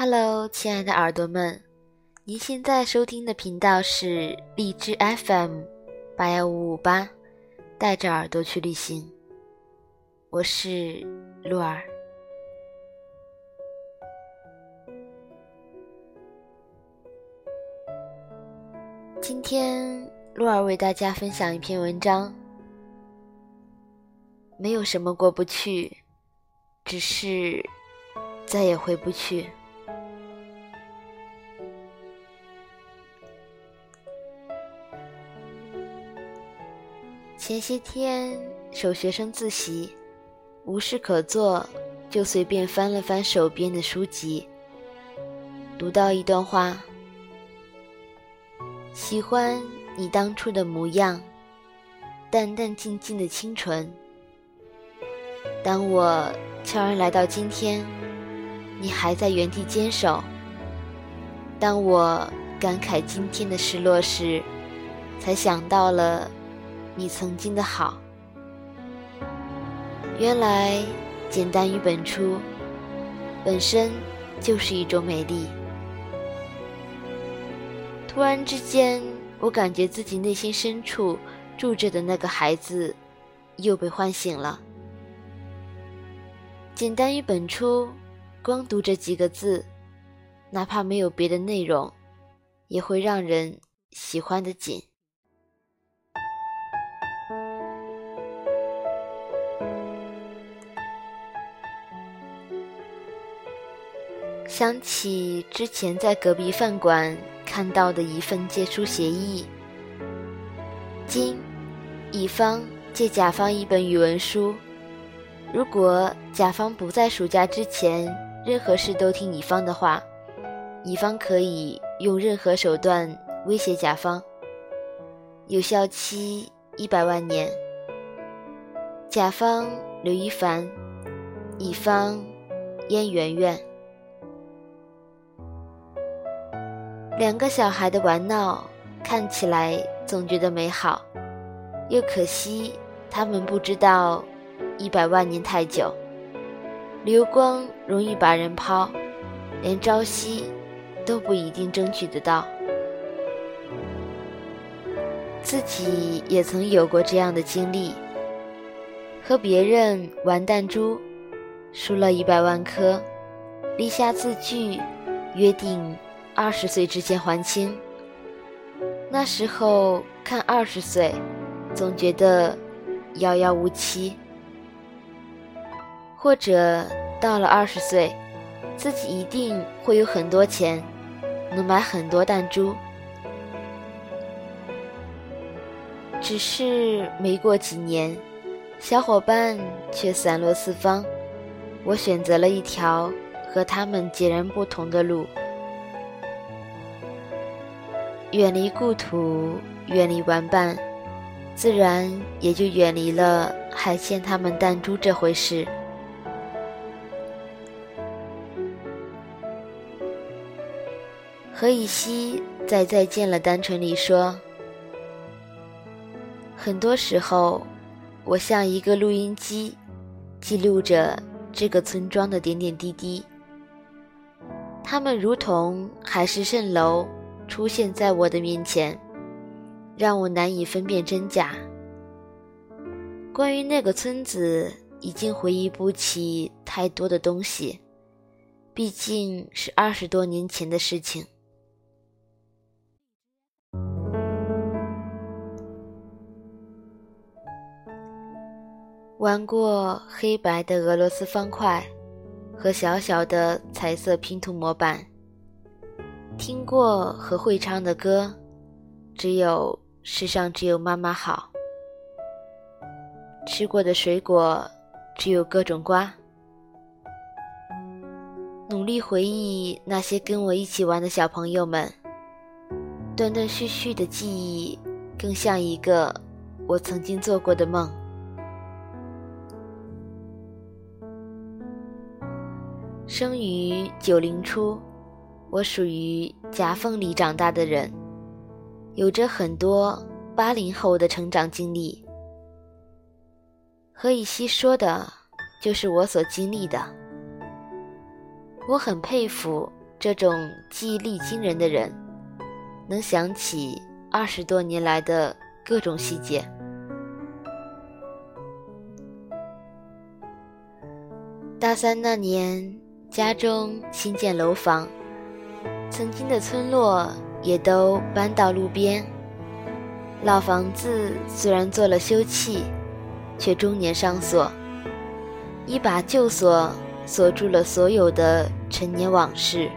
Hello，亲爱的耳朵们，您现在收听的频道是荔枝 FM 八幺五五八，带着耳朵去旅行。我是鹿儿。今天鹿儿为大家分享一篇文章。没有什么过不去，只是再也回不去。前些天守学生自习，无事可做，就随便翻了翻手边的书籍，读到一段话：喜欢你当初的模样，淡淡静静的清纯。当我悄然来到今天，你还在原地坚守。当我感慨今天的失落时，才想到了。你曾经的好，原来简单与本初，本身就是一种美丽。突然之间，我感觉自己内心深处住着的那个孩子，又被唤醒了。简单与本初，光读这几个字，哪怕没有别的内容，也会让人喜欢的紧。想起之前在隔壁饭馆看到的一份借书协议，今乙方借甲方一本语文书，如果甲方不在暑假之前任何事都听乙方的话，乙方可以用任何手段威胁甲方，有效期一百万年。甲方刘一凡，乙方燕圆圆。两个小孩的玩闹，看起来总觉得美好，又可惜他们不知道，一百万年太久，流光容易把人抛，连朝夕都不一定争取得到。自己也曾有过这样的经历，和别人玩弹珠，输了一百万颗，立下字据，约定。二十岁之前还清。那时候看二十岁，总觉得遥遥无期；或者到了二十岁，自己一定会有很多钱，能买很多弹珠。只是没过几年，小伙伴却散落四方，我选择了一条和他们截然不同的路。远离故土，远离玩伴，自然也就远离了还欠他们弹珠这回事。何以西在《再见了，单纯》里说：“很多时候，我像一个录音机，记录着这个村庄的点点滴滴。他们如同海市蜃楼。”出现在我的面前，让我难以分辨真假。关于那个村子，已经回忆不起太多的东西，毕竟是二十多年前的事情。玩过黑白的俄罗斯方块和小小的彩色拼图模板。听过和会唱的歌，只有世上只有妈妈好。吃过的水果，只有各种瓜。努力回忆那些跟我一起玩的小朋友们，断断续续的记忆，更像一个我曾经做过的梦。生于九零初。我属于夹缝里长大的人，有着很多八零后的成长经历。何以西说的，就是我所经历的。我很佩服这种记忆力惊人的人，能想起二十多年来的各种细节。大三那年，家中新建楼房，曾经的村落也都搬到路边。老房子虽然做了修葺，却终年上锁，一把旧锁锁住了所有的陈年往事。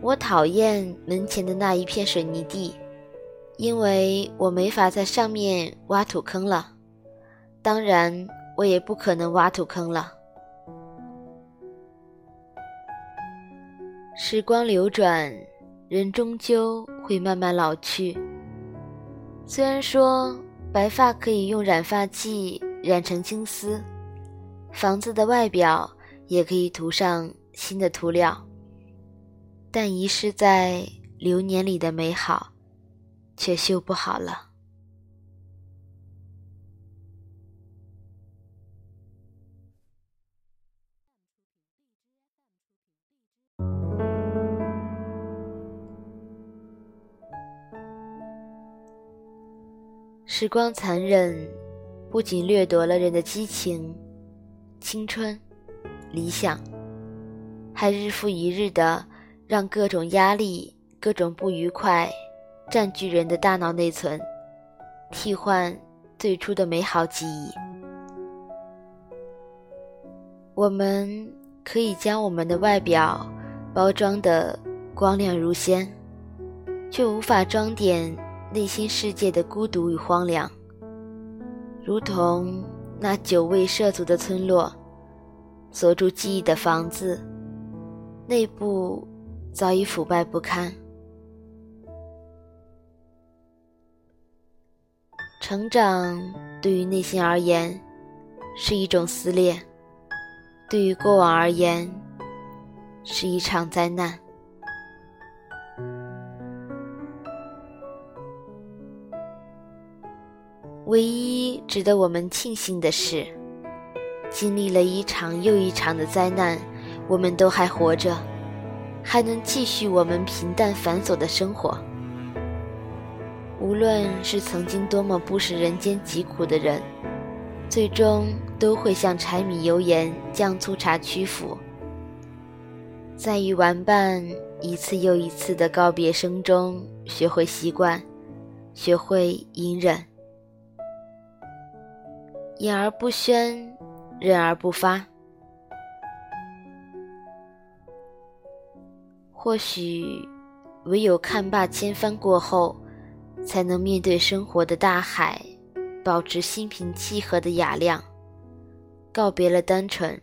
我讨厌门前的那一片水泥地，因为我没法在上面挖土坑了。当然，我也不可能挖土坑了。时光流转，人终究会慢慢老去。虽然说白发可以用染发剂染成青丝，房子的外表也可以涂上新的涂料，但遗失在流年里的美好，却修不好了。时光残忍，不仅掠夺了人的激情、青春、理想，还日复一日的让各种压力、各种不愉快占据人的大脑内存，替换最初的美好记忆。我们可以将我们的外表包装的光亮如仙，却无法装点。内心世界的孤独与荒凉，如同那久未涉足的村落，锁住记忆的房子，内部早已腐败不堪。成长对于内心而言是一种撕裂，对于过往而言是一场灾难。唯一值得我们庆幸的是，经历了一场又一场的灾难，我们都还活着，还能继续我们平淡繁琐的生活。无论是曾经多么不食人间疾苦的人，最终都会向柴米油盐酱醋茶屈服，在与玩伴一次又一次的告别声中，学会习惯，学会隐忍。隐而不宣，忍而不发。或许，唯有看罢千帆过后，才能面对生活的大海，保持心平气和的雅量。告别了单纯，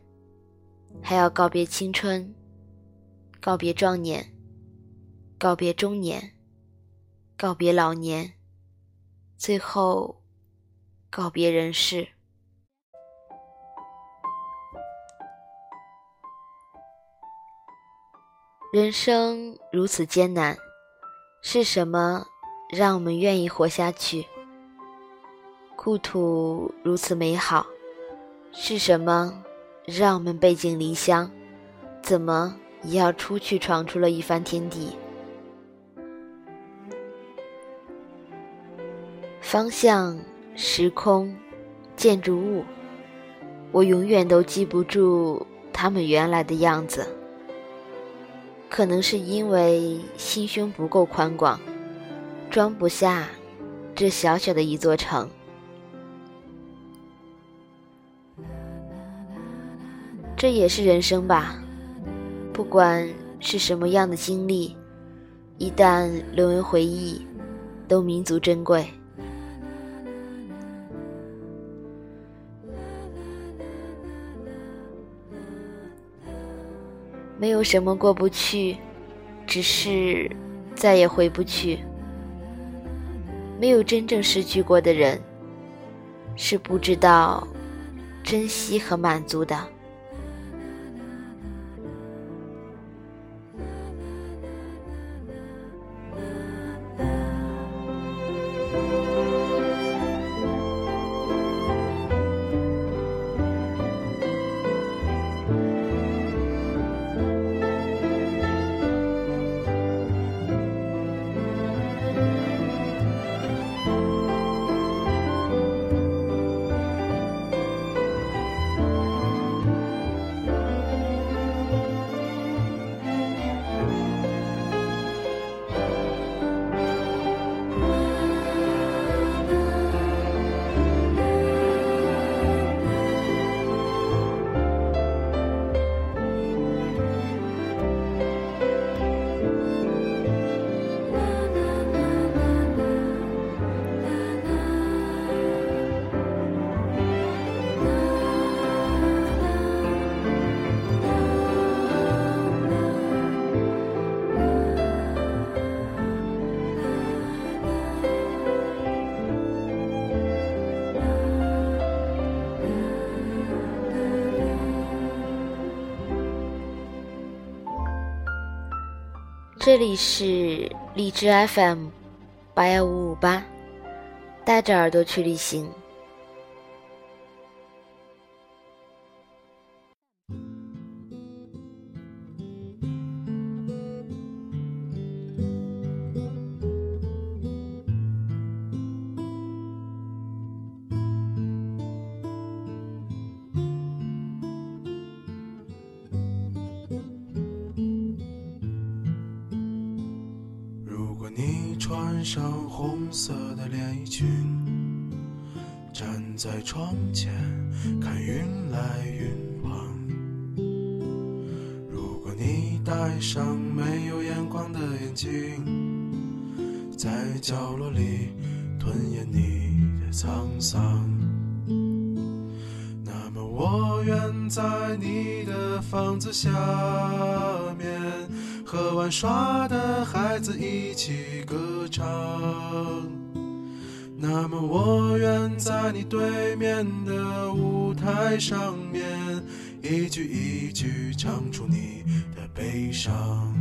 还要告别青春，告别壮年，告别中年，告别老年，最后，告别人世。人生如此艰难，是什么让我们愿意活下去？故土如此美好，是什么让我们背井离乡？怎么也要出去闯出了一番天地？方向、时空、建筑物，我永远都记不住他们原来的样子。可能是因为心胸不够宽广，装不下这小小的一座城。这也是人生吧，不管是什么样的经历，一旦沦为回忆，都弥足珍贵。没有什么过不去，只是再也回不去。没有真正失去过的人，是不知道珍惜和满足的。这里是荔枝 FM 八幺五五八，带着耳朵去旅行。穿上红色的连衣裙，站在窗前看云来云往。如果你戴上没有眼光的眼镜，在角落里吞咽你的沧桑，那么我愿在你的房子下面。和玩耍的孩子一起歌唱。那么，我愿在你对面的舞台上面，一句一句唱出你的悲伤。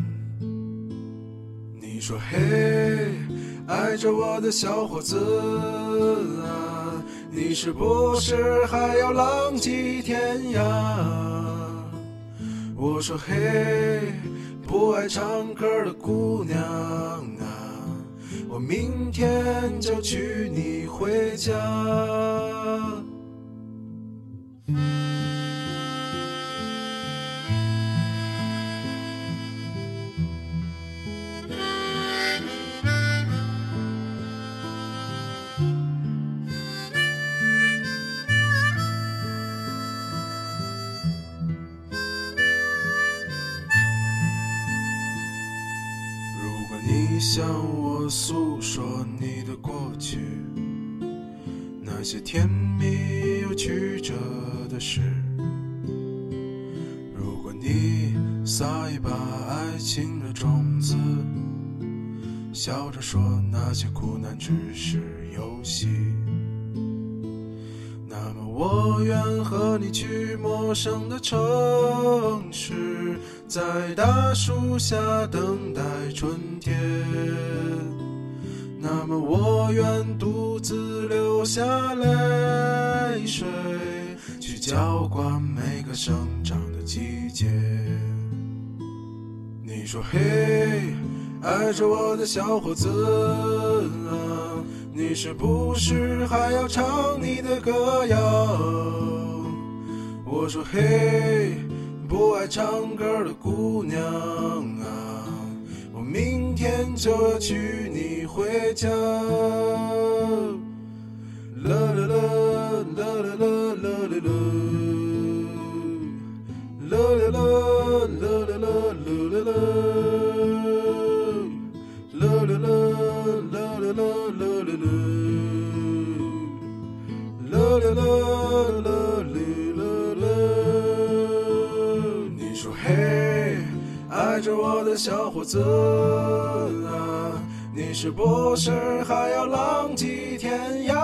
你说：“嘿，爱着我的小伙子啊，你是不是还要浪迹天涯？”我说：“嘿。”不爱唱歌的姑娘啊，我明天就娶你回家。向我诉说你的过去，那些甜蜜又曲折的事。如果你撒一把爱情的种子，笑着说那些苦难只是游戏，我愿和你去陌生的城市。在大树下等待春天，那么我愿独自流下泪水，去浇灌每个生长的季节。你说嘿，爱着我的小伙子啊，你是不是还要唱你的歌谣？我说嘿。不爱唱歌的姑娘啊，我明天就要娶你回家。啦啦啦啦啦啦啦啦啦，啦啦啦啦啦啦啦啦，啦小伙子啊，你是不是还要浪迹天涯？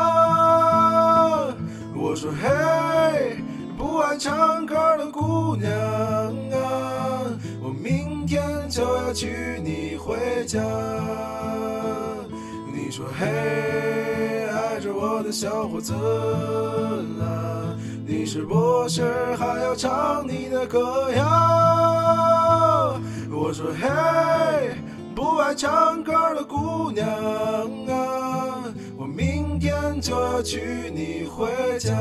我说嘿，不爱唱歌的姑娘啊，我明天就要娶你回家。你说嘿，爱着我的小伙子啊，你是不是还要唱你的歌谣？我说嘿，不爱唱歌的姑娘啊，我明天就要娶你回家。